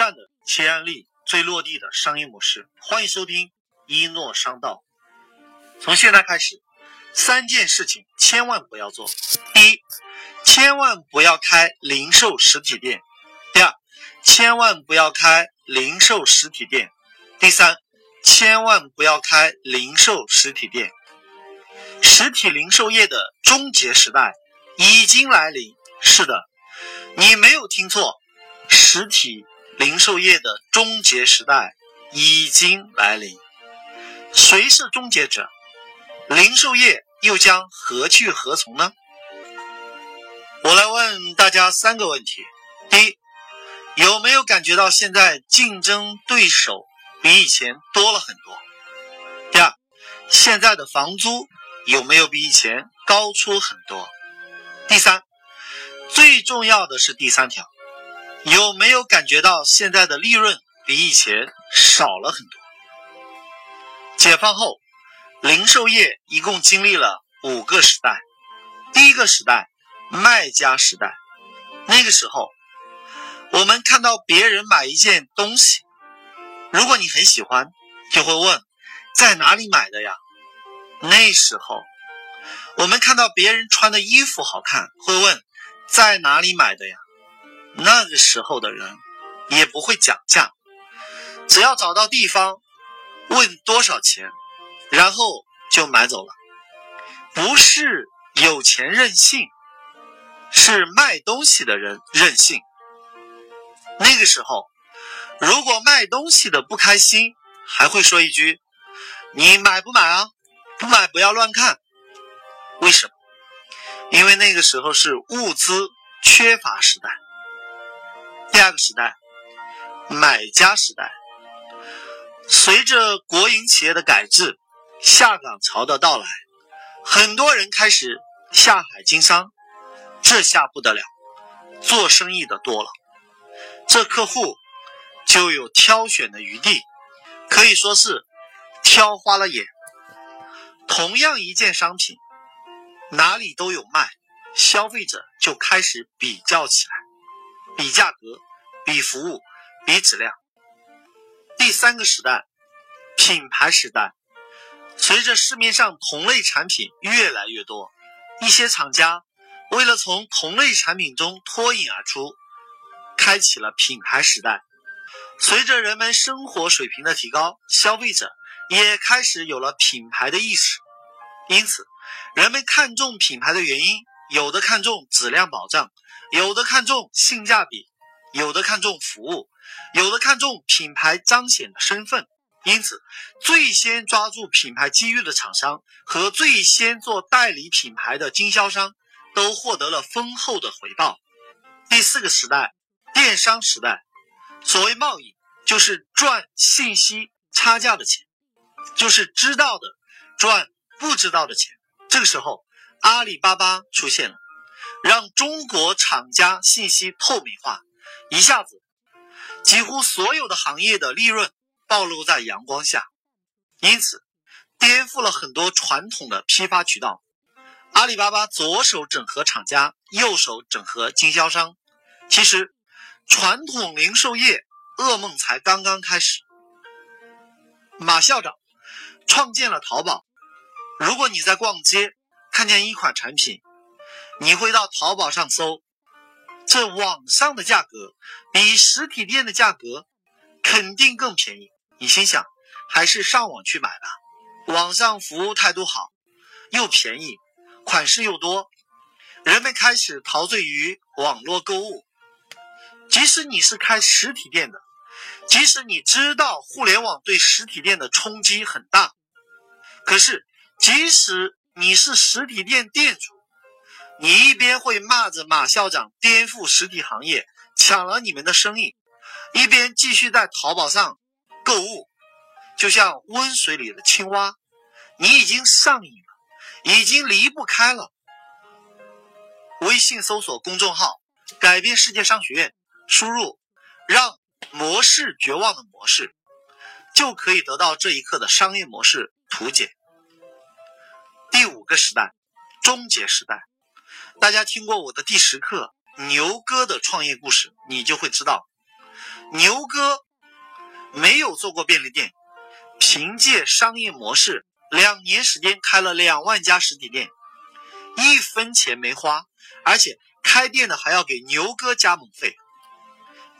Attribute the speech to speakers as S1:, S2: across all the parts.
S1: 战的切案例，最落地的商业模式。欢迎收听一诺商道。从现在开始，三件事情千万不要做：第一，千万不要开零售实体店；第二，千万不要开零售实体店；第三，千万不要开零售实体店。实体零售业的终结时代已经来临。是的，你没有听错，实体零售业的终结时代已经来临。谁是终结者？零售业又将何去何从呢？我来问大家三个问题：第一，有没有感觉到现在竞争对手比以前多了很多？第二，现在的房租有没有比以前高出很多？第三。最重要的是第三条，有没有感觉到现在的利润比以前少了很多？解放后，零售业一共经历了五个时代。第一个时代，卖家时代。那个时候，我们看到别人买一件东西，如果你很喜欢，就会问在哪里买的呀？那时候，我们看到别人穿的衣服好看，会问。在哪里买的呀？那个时候的人也不会讲价，只要找到地方问多少钱，然后就买走了。不是有钱任性，是卖东西的人任性。那个时候，如果卖东西的不开心，还会说一句：“你买不买啊？不买不要乱看。”为什么？因为那个时候是物资缺乏时代。第二个时代，买家时代。随着国营企业的改制，下岗潮的到来，很多人开始下海经商。这下不得了，做生意的多了，这客户就有挑选的余地，可以说是挑花了眼。同样一件商品。哪里都有卖，消费者就开始比较起来，比价格，比服务，比质量。第三个时代，品牌时代。随着市面上同类产品越来越多，一些厂家为了从同类产品中脱颖而出，开启了品牌时代。随着人们生活水平的提高，消费者也开始有了品牌的意识，因此。人们看重品牌的原因，有的看重质量保障，有的看重性价比，有的看重服务，有的看重品牌彰显的身份。因此，最先抓住品牌机遇的厂商和最先做代理品牌的经销商，都获得了丰厚的回报。第四个时代，电商时代。所谓贸易，就是赚信息差价的钱，就是知道的赚不知道的钱。这个时候，阿里巴巴出现了，让中国厂家信息透明化，一下子，几乎所有的行业的利润暴露在阳光下，因此颠覆了很多传统的批发渠道。阿里巴巴左手整合厂家，右手整合经销商。其实，传统零售业噩梦才刚刚开始。马校长创建了淘宝。如果你在逛街看见一款产品，你会到淘宝上搜，这网上的价格比实体店的价格肯定更便宜。你心想，还是上网去买吧，网上服务态度好，又便宜，款式又多，人们开始陶醉于网络购物。即使你是开实体店的，即使你知道互联网对实体店的冲击很大，可是。即使你是实体店店主，你一边会骂着马校长颠覆实体行业，抢了你们的生意，一边继续在淘宝上购物，就像温水里的青蛙，你已经上瘾了，已经离不开了。微信搜索公众号“改变世界商学院”，输入“让模式绝望的模式”，就可以得到这一刻的商业模式图解。第五个时代，终结时代。大家听过我的第十课牛哥的创业故事，你就会知道，牛哥没有做过便利店，凭借商业模式，两年时间开了两万家实体店，一分钱没花，而且开店的还要给牛哥加盟费。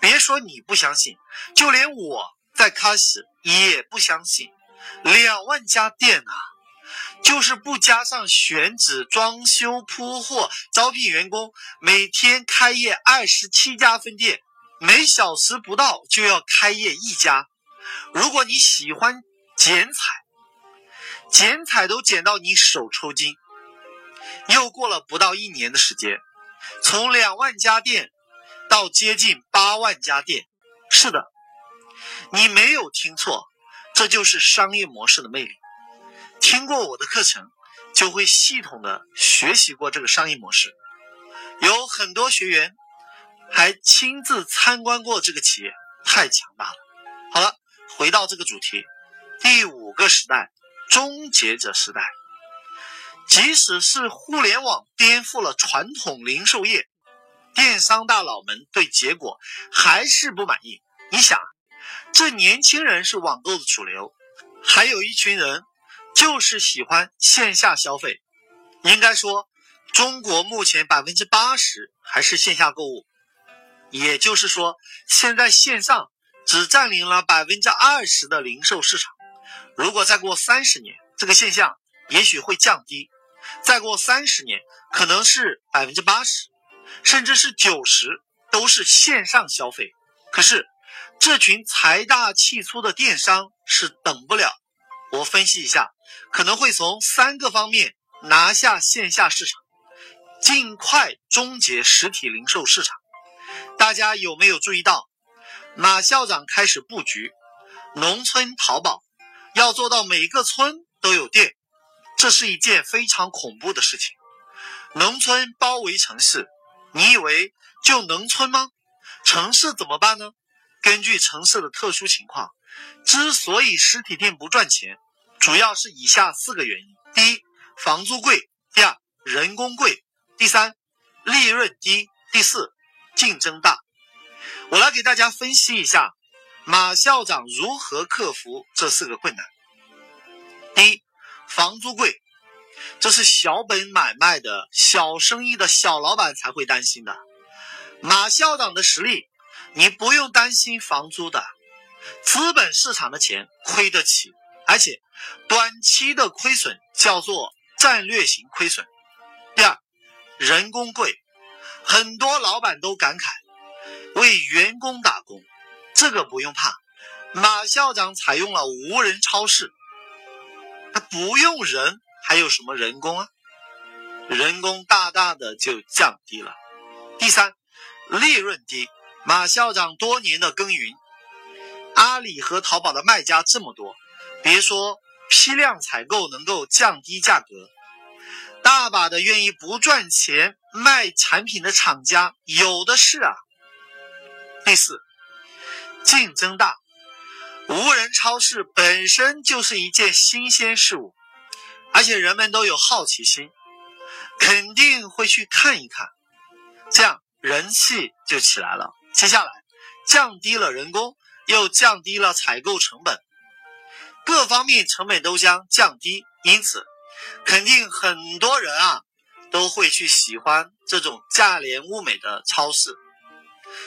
S1: 别说你不相信，就连我在开始也不相信，两万家店啊！就是不加上选址、装修、铺货、招聘员工，每天开业二十七家分店，每小时不到就要开业一家。如果你喜欢剪彩，剪彩都剪到你手抽筋。又过了不到一年的时间，从两万家店到接近八万家店。是的，你没有听错，这就是商业模式的魅力。听过我的课程，就会系统的学习过这个商业模式。有很多学员还亲自参观过这个企业，太强大了。好了，回到这个主题，第五个时代，终结者时代。即使是互联网颠覆了传统零售业，电商大佬们对结果还是不满意。你想，这年轻人是网购的主流，还有一群人。就是喜欢线下消费，应该说，中国目前百分之八十还是线下购物，也就是说，现在线上只占领了百分之二十的零售市场。如果再过三十年，这个现象也许会降低，再过三十年，可能是百分之八十，甚至是九十都是线上消费。可是，这群财大气粗的电商是等不了。我分析一下。可能会从三个方面拿下线下市场，尽快终结实体零售市场。大家有没有注意到，马校长开始布局农村淘宝，要做到每个村都有店，这是一件非常恐怖的事情。农村包围城市，你以为就农村吗？城市怎么办呢？根据城市的特殊情况，之所以实体店不赚钱。主要是以下四个原因：第一，房租贵；第二，人工贵；第三，利润低；第四，竞争大。我来给大家分析一下马校长如何克服这四个困难。第一，房租贵，这是小本买卖的小生意的小老板才会担心的。马校长的实力，你不用担心房租的，资本市场的钱亏得起。而且，短期的亏损叫做战略型亏损。第二，人工贵，很多老板都感慨为员工打工，这个不用怕，马校长采用了无人超市，他不用人，还有什么人工啊？人工大大的就降低了。第三，利润低，马校长多年的耕耘，阿里和淘宝的卖家这么多。别说批量采购能够降低价格，大把的愿意不赚钱卖产品的厂家有的是啊。第四，竞争大，无人超市本身就是一件新鲜事物，而且人们都有好奇心，肯定会去看一看，这样人气就起来了。接下来降低了人工，又降低了采购成本。各方面成本都将降低，因此肯定很多人啊都会去喜欢这种价廉物美的超市。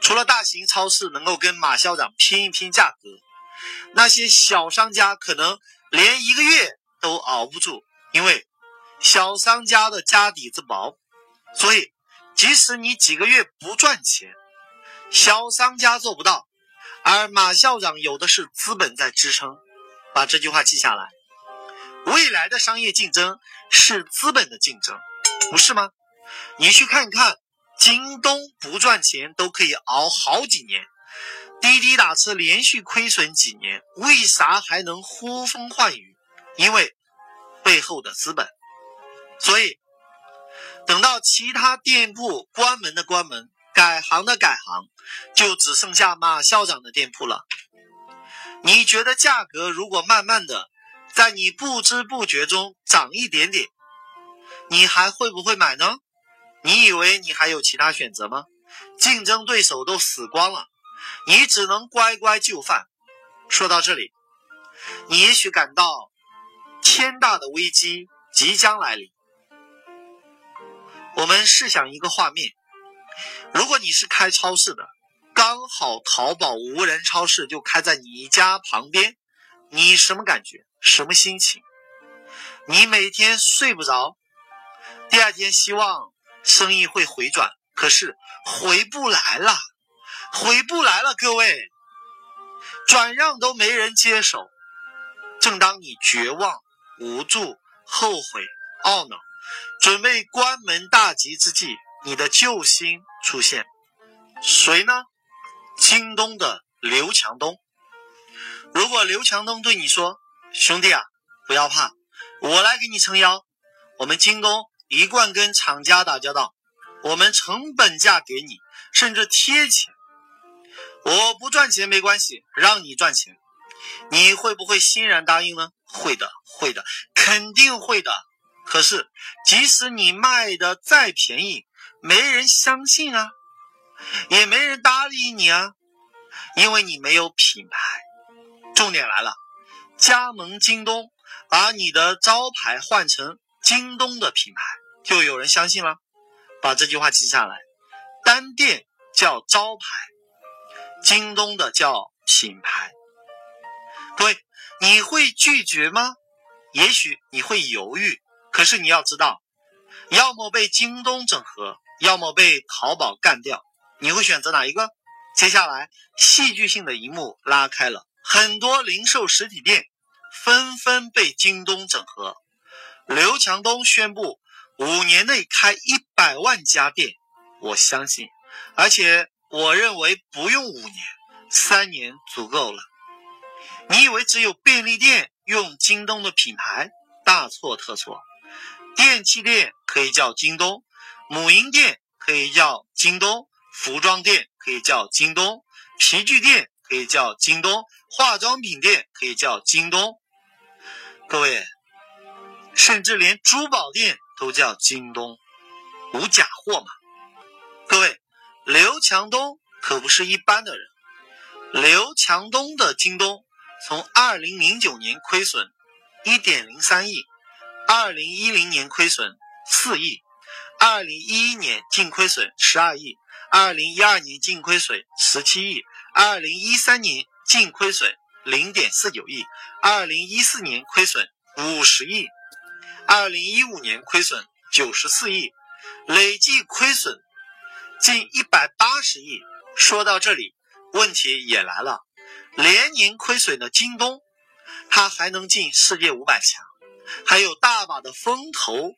S1: 除了大型超市能够跟马校长拼一拼价格，那些小商家可能连一个月都熬不住，因为小商家的家底子薄，所以即使你几个月不赚钱，小商家做不到，而马校长有的是资本在支撑。把这句话记下来。未来的商业竞争是资本的竞争，不是吗？你去看看，京东不赚钱都可以熬好几年，滴滴打车连续亏损几年，为啥还能呼风唤雨？因为背后的资本。所以，等到其他店铺关门的关门，改行的改行，就只剩下马校长的店铺了。你觉得价格如果慢慢的在你不知不觉中涨一点点，你还会不会买呢？你以为你还有其他选择吗？竞争对手都死光了，你只能乖乖就范。说到这里，你也许感到天大的危机即将来临。我们试想一个画面：如果你是开超市的，刚好淘宝无人超市就开在你家旁边，你什么感觉？什么心情？你每天睡不着，第二天希望生意会回转，可是回不来了，回不来了，各位，转让都没人接手。正当你绝望、无助、后悔、懊恼。准备关门大吉之际，你的救星出现，谁呢？京东的刘强东。如果刘强东对你说：“兄弟啊，不要怕，我来给你撑腰。我们京东一贯跟厂家打交道，我们成本价给你，甚至贴钱。我不赚钱没关系，让你赚钱，你会不会欣然答应呢？会的，会的，肯定会的。”可是，即使你卖的再便宜，没人相信啊，也没人搭理你啊，因为你没有品牌。重点来了，加盟京东，把你的招牌换成京东的品牌，就有人相信了。把这句话记下来：单店叫招牌，京东的叫品牌。各位，你会拒绝吗？也许你会犹豫。可是你要知道，要么被京东整合，要么被淘宝干掉，你会选择哪一个？接下来，戏剧性的一幕拉开了，很多零售实体店纷纷被京东整合。刘强东宣布，五年内开一百万家店。我相信，而且我认为不用五年，三年足够了。你以为只有便利店用京东的品牌？大错特错。电器店可以叫京东，母婴店可以叫京东，服装店可以叫京东，皮具店可以叫京东，化妆品店可以叫京东。各位，甚至连珠宝店都叫京东，无假货嘛？各位，刘强东可不是一般的人。刘强东的京东从二零零九年亏损一点零三亿。二零一零年亏损四亿，二零一一年净亏损十二亿，二零一二年净亏损十七亿，二零一三年净亏损零点四九亿，二零一四年亏损五十亿，二零一五年亏损九十四亿，累计亏损近一百八十亿。说到这里，问题也来了：连年亏损的京东，它还能进世界五百强？还有大把的风投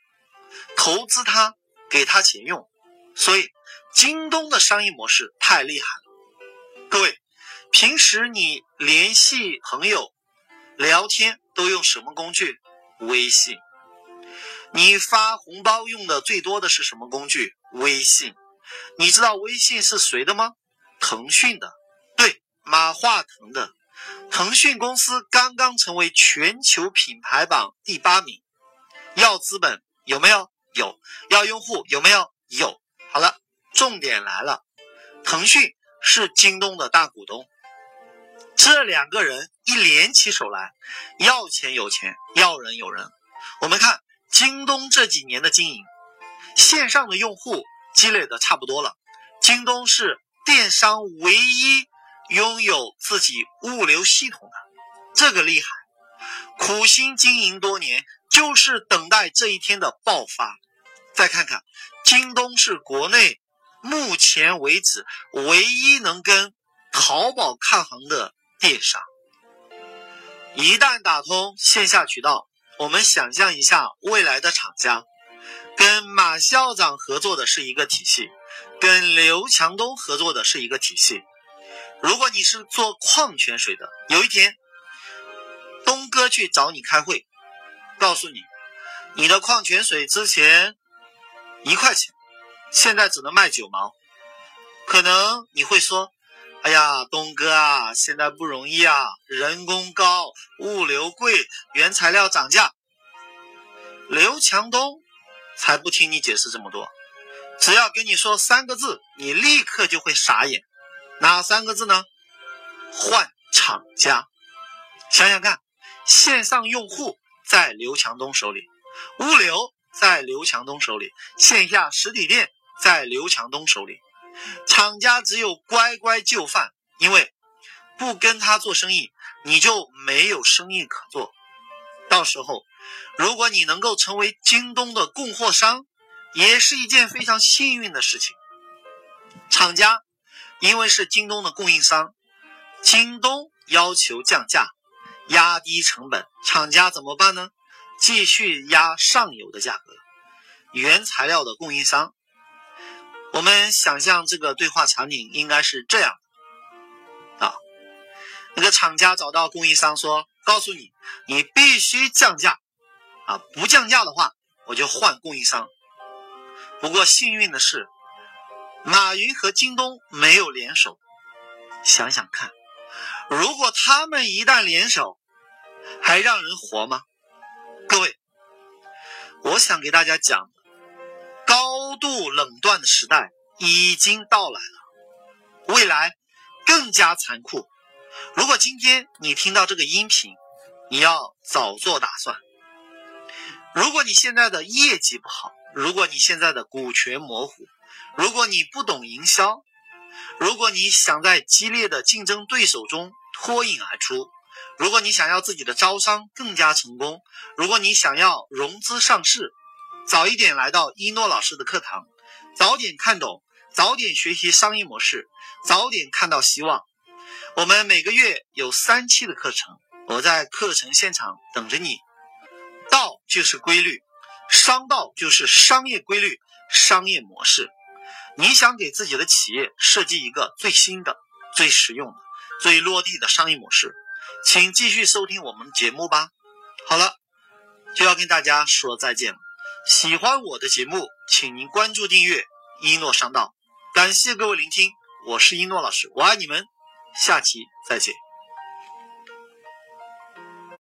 S1: 投资它，给他钱用，所以京东的商业模式太厉害了。各位，平时你联系朋友、聊天都用什么工具？微信。你发红包用的最多的是什么工具？微信。你知道微信是谁的吗？腾讯的，对，马化腾的。腾讯公司刚刚成为全球品牌榜第八名，要资本有没有？有。要用户有没有？有。好了，重点来了，腾讯是京东的大股东，这两个人一联起手来，要钱有钱，要人有人。我们看京东这几年的经营，线上的用户积累的差不多了，京东是电商唯一。拥有自己物流系统的这个厉害，苦心经营多年，就是等待这一天的爆发。再看看，京东是国内目前为止唯一能跟淘宝抗衡的电商。一旦打通线下渠道，我们想象一下未来的厂家，跟马校长合作的是一个体系，跟刘强东合作的是一个体系。如果你是做矿泉水的，有一天东哥去找你开会，告诉你你的矿泉水之前一块钱，现在只能卖九毛，可能你会说：“哎呀，东哥啊，现在不容易啊，人工高，物流贵，原材料涨价。”刘强东才不听你解释这么多，只要跟你说三个字，你立刻就会傻眼。哪三个字呢？换厂家。想想看，线上用户在刘强东手里，物流在刘强东手里，线下实体店在刘强东手里，厂家只有乖乖就范，因为不跟他做生意，你就没有生意可做。到时候，如果你能够成为京东的供货商，也是一件非常幸运的事情。厂家因为是京东的供应商，京东要求降价。压低成本，厂家怎么办呢？继续压上游的价格。原材料的供应商，我们想象这个对话场景应该是这样啊：那个厂家找到供应商说：“告诉你，你必须降价啊！不降价的话，我就换供应商。”不过幸运的是，马云和京东没有联手。想想看。如果他们一旦联手，还让人活吗？各位，我想给大家讲，高度冷断的时代已经到来了，未来更加残酷。如果今天你听到这个音频，你要早做打算。如果你现在的业绩不好，如果你现在的股权模糊，如果你不懂营销。如果你想在激烈的竞争对手中脱颖而出，如果你想要自己的招商更加成功，如果你想要融资上市，早一点来到一诺老师的课堂，早点看懂，早点学习商业模式，早点看到希望。我们每个月有三期的课程，我在课程现场等着你。道就是规律，商道就是商业规律、商业模式。你想给自己的企业设计一个最新的、最实用的、最落地的商业模式，请继续收听我们的节目吧。好了，就要跟大家说再见了。喜欢我的节目，请您关注订阅一诺商道。感谢各位聆听，我是一诺老师，我爱你们，下期再见。